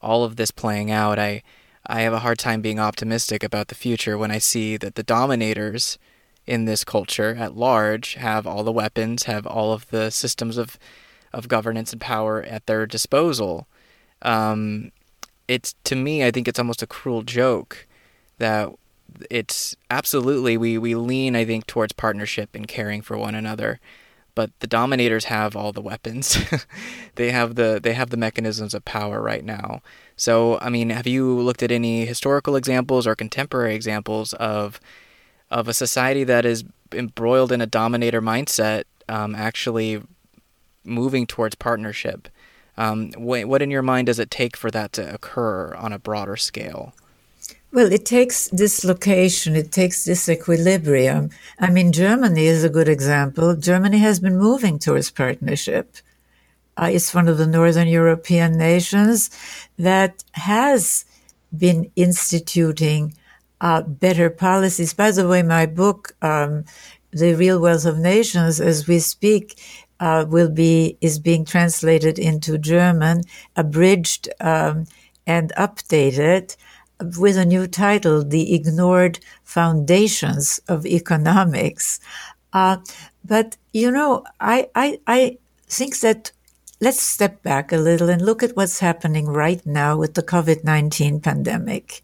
all of this playing out. I I have a hard time being optimistic about the future when I see that the dominators in this culture at large have all the weapons, have all of the systems of of governance and power at their disposal. Um, it's to me, I think it's almost a cruel joke that it's absolutely we we lean, I think, towards partnership and caring for one another but the dominators have all the weapons they have the they have the mechanisms of power right now so i mean have you looked at any historical examples or contemporary examples of of a society that is embroiled in a dominator mindset um, actually moving towards partnership um, what, what in your mind does it take for that to occur on a broader scale well, it takes dislocation, it takes disequilibrium. I mean, Germany is a good example. Germany has been moving towards partnership. Uh, it's one of the Northern European nations that has been instituting uh, better policies. By the way, my book, um, The Real Wealth of Nations, as we speak, uh, will be is being translated into German, abridged um, and updated with a new title, The Ignored Foundations of Economics. Uh, but, you know, I, I, I think that let's step back a little and look at what's happening right now with the COVID 19 pandemic.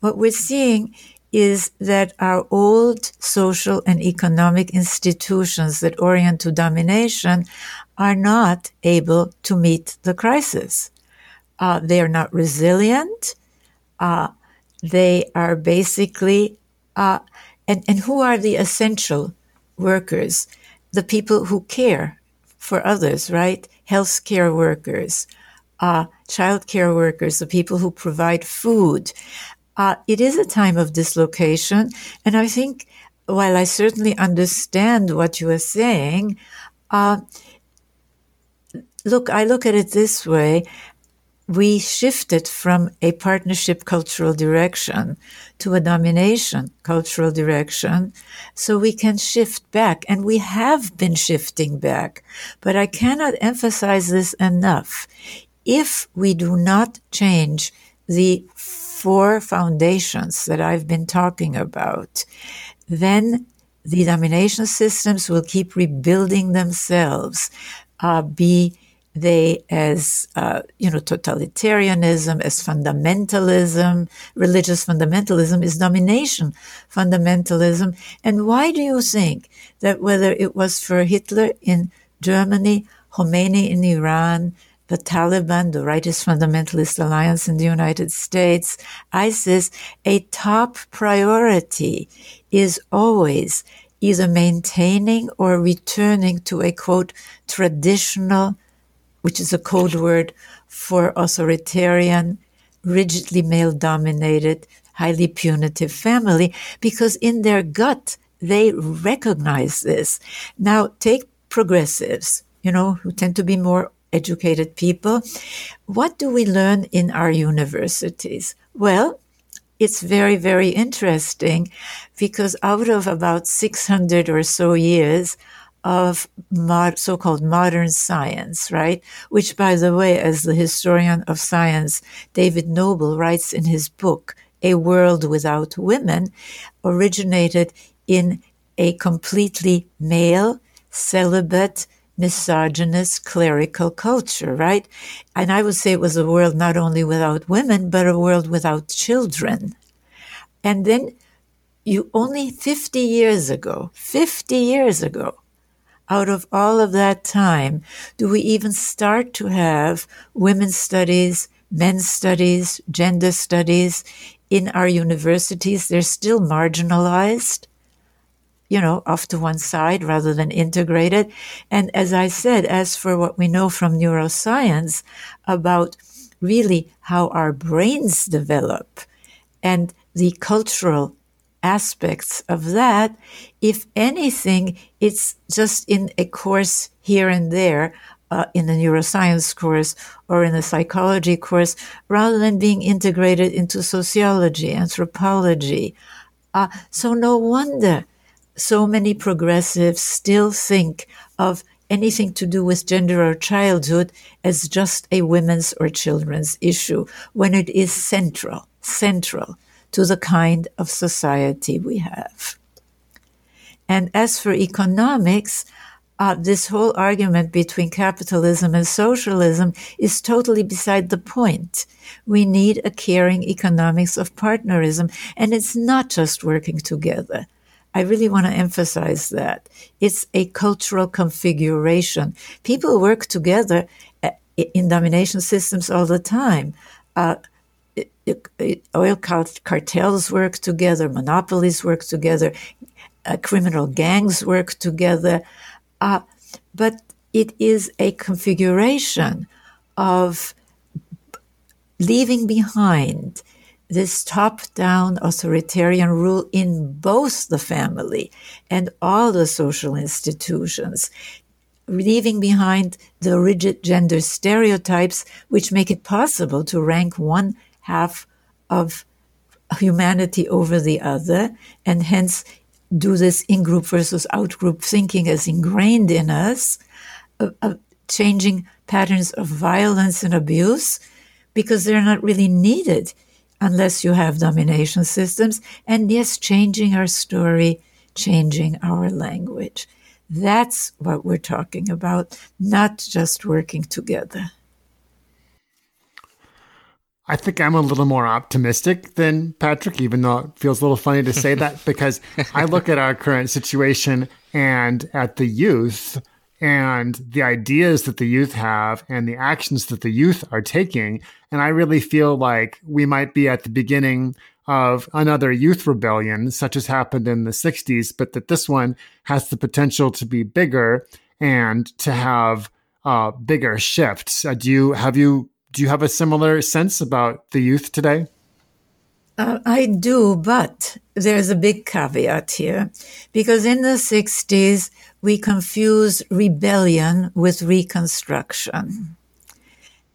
What we're seeing is that our old social and economic institutions that orient to domination are not able to meet the crisis. Uh, they are not resilient. Uh, they are basically, uh, and, and who are the essential workers? The people who care for others, right? Healthcare workers, uh, childcare workers, the people who provide food. Uh, it is a time of dislocation. And I think while I certainly understand what you are saying, uh, look, I look at it this way we shifted from a partnership cultural direction to a domination cultural direction so we can shift back and we have been shifting back. But i cannot emphasize this enough. If we do not change the four foundations that i've been talking about then the domination systems will keep rebuilding themselves uh, be they as uh, you know totalitarianism as fundamentalism religious fundamentalism is domination fundamentalism. And why do you think that whether it was for hitler in germany khomeini in iran the Taliban, the rightist fundamentalist alliance in the United States, ISIS, a top priority is always either maintaining or returning to a quote traditional, which is a code word for authoritarian, rigidly male dominated, highly punitive family, because in their gut, they recognize this. Now, take progressives, you know, who tend to be more educated people. What do we learn in our universities? Well, it's very, very interesting because out of about 600 or so years of mod, so-called modern science, right? Which, by the way, as the historian of science, David Noble writes in his book, A World Without Women, originated in a completely male, celibate, misogynist clerical culture, right? And I would say it was a world not only without women, but a world without children. And then you only 50 years ago, 50 years ago, out of all of that time, do we even start to have women's studies, men's studies, gender studies in our universities? They're still marginalized you know, off to one side rather than integrated. And as I said, as for what we know from neuroscience about really how our brains develop and the cultural aspects of that, if anything, it's just in a course here and there. Uh, in a neuroscience course or in a psychology course, rather than being integrated into sociology, anthropology. Uh, so no wonder so many progressives still think of anything to do with gender or childhood as just a women's or children's issue when it is central, central to the kind of society we have. And as for economics, uh, this whole argument between capitalism and socialism is totally beside the point. We need a caring economics of partnerism, and it's not just working together. I really want to emphasize that. It's a cultural configuration. People work together uh, in domination systems all the time. Uh, oil cartels work together, monopolies work together, uh, criminal gangs work together. Uh, but it is a configuration of leaving behind this top down authoritarian rule in both the family and all the social institutions, leaving behind the rigid gender stereotypes which make it possible to rank one half of humanity over the other and hence do this in group versus out group thinking as ingrained in us, uh, uh, changing patterns of violence and abuse because they're not really needed unless you have domination systems. And yes, changing our story, changing our language. That's what we're talking about, not just working together. I think I'm a little more optimistic than Patrick, even though it feels a little funny to say that because I look at our current situation and at the youth and the ideas that the youth have and the actions that the youth are taking. And I really feel like we might be at the beginning of another youth rebellion, such as happened in the 60s, but that this one has the potential to be bigger and to have uh, bigger shifts. Uh, do you have you do you have a similar sense about the youth today? Uh, I do, but there's a big caveat here because in the 60s, we confuse rebellion with reconstruction.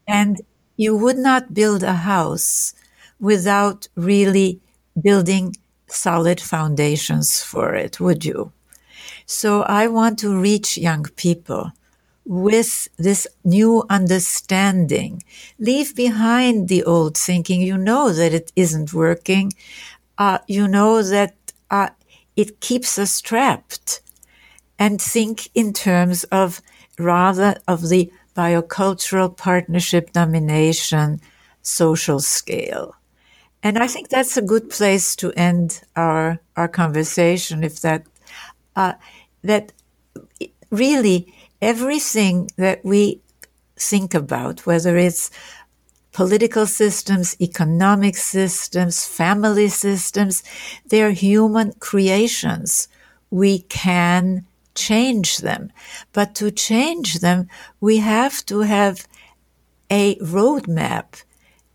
And you would not build a house without really building solid foundations for it, would you? So I want to reach young people with this new understanding. Leave behind the old thinking. You know that it isn't working. Uh, you know that uh, it keeps us trapped. And think in terms of rather of the biocultural partnership domination social scale. And I think that's a good place to end our, our conversation if that, uh, that really everything that we think about, whether it's political systems, economic systems, family systems, they're human creations we can change them. But to change them, we have to have a roadmap,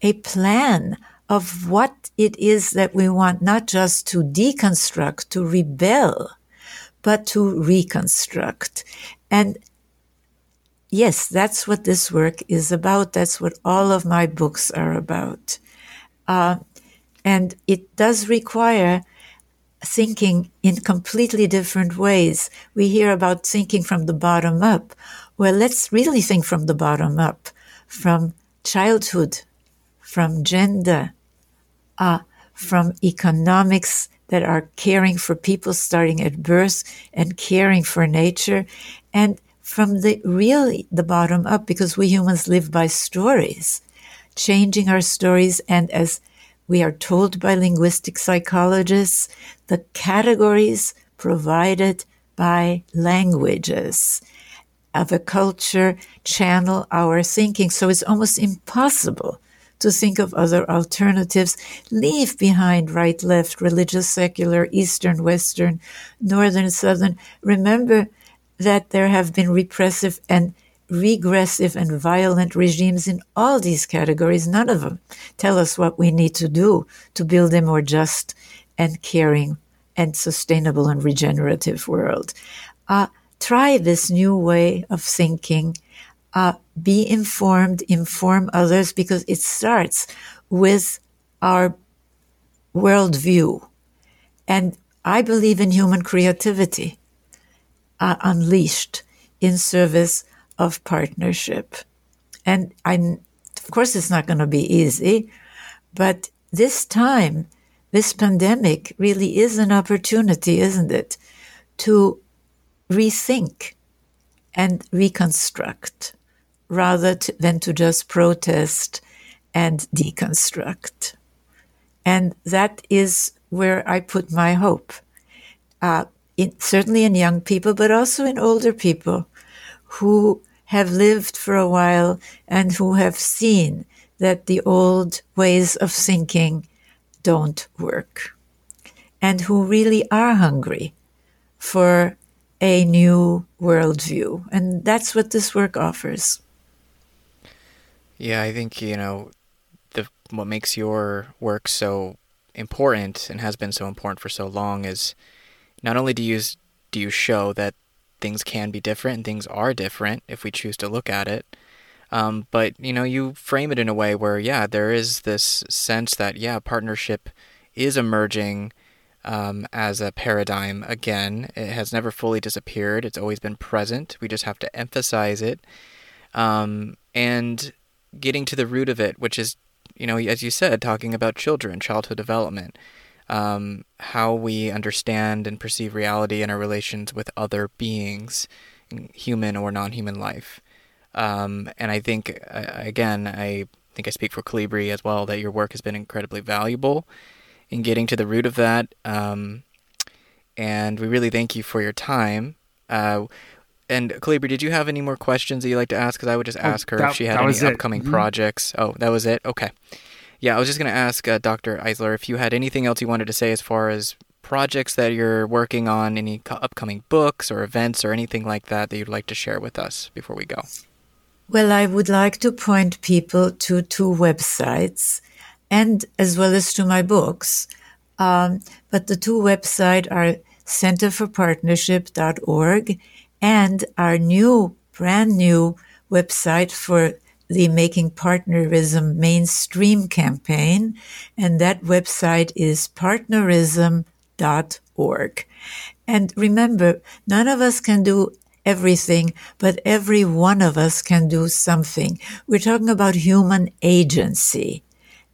a plan of what it is that we want, not just to deconstruct, to rebel, but to reconstruct. And yes, that's what this work is about. That's what all of my books are about. Uh, and it does require thinking in completely different ways. We hear about thinking from the bottom up. Well, let's really think from the bottom up, from childhood, from gender, uh, from economics that are caring for people starting at birth and caring for nature, and from the really the bottom up, because we humans live by stories, changing our stories and as we are told by linguistic psychologists, the categories provided by languages of a culture channel our thinking. So it's almost impossible to think of other alternatives. Leave behind right, left, religious, secular, Eastern, Western, Northern, Southern. Remember that there have been repressive and regressive and violent regimes in all these categories. None of them tell us what we need to do to build a more just and caring and sustainable and regenerative world. Uh, try this new way of thinking. Uh, be informed, inform others, because it starts with our worldview. And I believe in human creativity uh, unleashed in service of partnership. And I'm, of course, it's not going to be easy, but this time, this pandemic really is an opportunity, isn't it, to rethink and reconstruct rather to, than to just protest and deconstruct. And that is where I put my hope. Uh, in, certainly in young people, but also in older people who have lived for a while and who have seen that the old ways of thinking don't work and who really are hungry for a new worldview. And that's what this work offers. Yeah, I think, you know, the what makes your work so important and has been so important for so long is not only do you do you show that things can be different and things are different if we choose to look at it. Um, but you know, you frame it in a way where, yeah, there is this sense that yeah, partnership is emerging um, as a paradigm again. It has never fully disappeared. It's always been present. We just have to emphasize it, um, and getting to the root of it, which is, you know, as you said, talking about children, childhood development um, how we understand and perceive reality and our relations with other beings, human or non human life. Um, and I think, uh, again, I think I speak for Kollibri as well, that your work has been incredibly valuable in getting to the root of that. Um, and we really thank you for your time. Uh, and Kollibri, did you have any more questions that you'd like to ask? Because I would just oh, ask her that, if she had any upcoming mm-hmm. projects. Oh, that was it? Okay. Yeah, I was just going to ask uh, Dr. Eisler if you had anything else you wanted to say as far as projects that you're working on, any upcoming books or events or anything like that that you'd like to share with us before we go. Well, I would like to point people to two websites and as well as to my books. Um, but the two websites are centerforpartnership.org and our new, brand new website for the Making Partnerism mainstream campaign, and that website is partnerism.org. And remember, none of us can do everything, but every one of us can do something. We're talking about human agency.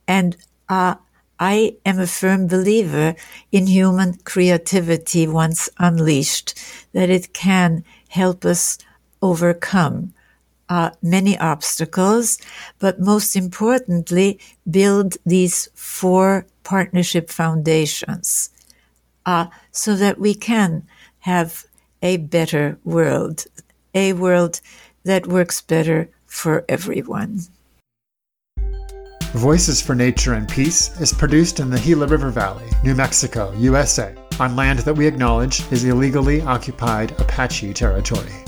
And uh, I am a firm believer in human creativity once unleashed, that it can help us overcome uh, many obstacles, but most importantly, build these four partnership foundations uh, so that we can have a better world, a world that works better for everyone. Voices for Nature and Peace is produced in the Gila River Valley, New Mexico, USA. on land that we acknowledge is illegally occupied Apache territory.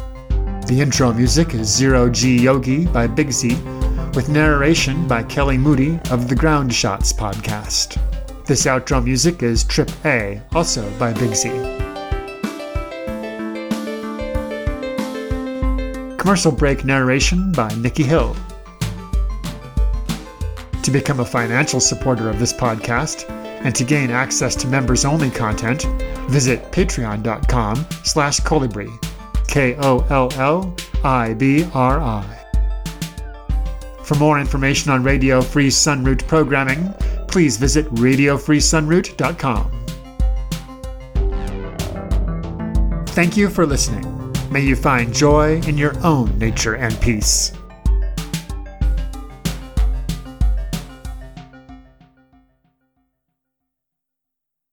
The intro music is Zero G Yogi by Big Z, with narration by Kelly Moody of the Ground Shots podcast. This outro music is Trip A, also by Big Z. Commercial break narration by Nikki Hill. To become a financial supporter of this podcast and to gain access to members-only content, visit patreon.com slash kollibri, K-O-L-L-I-B-R-I. For more information on Radio Free Sunroot programming, please visit radiofreesunroot.com. Thank you for listening. May you find joy in your own nature and peace.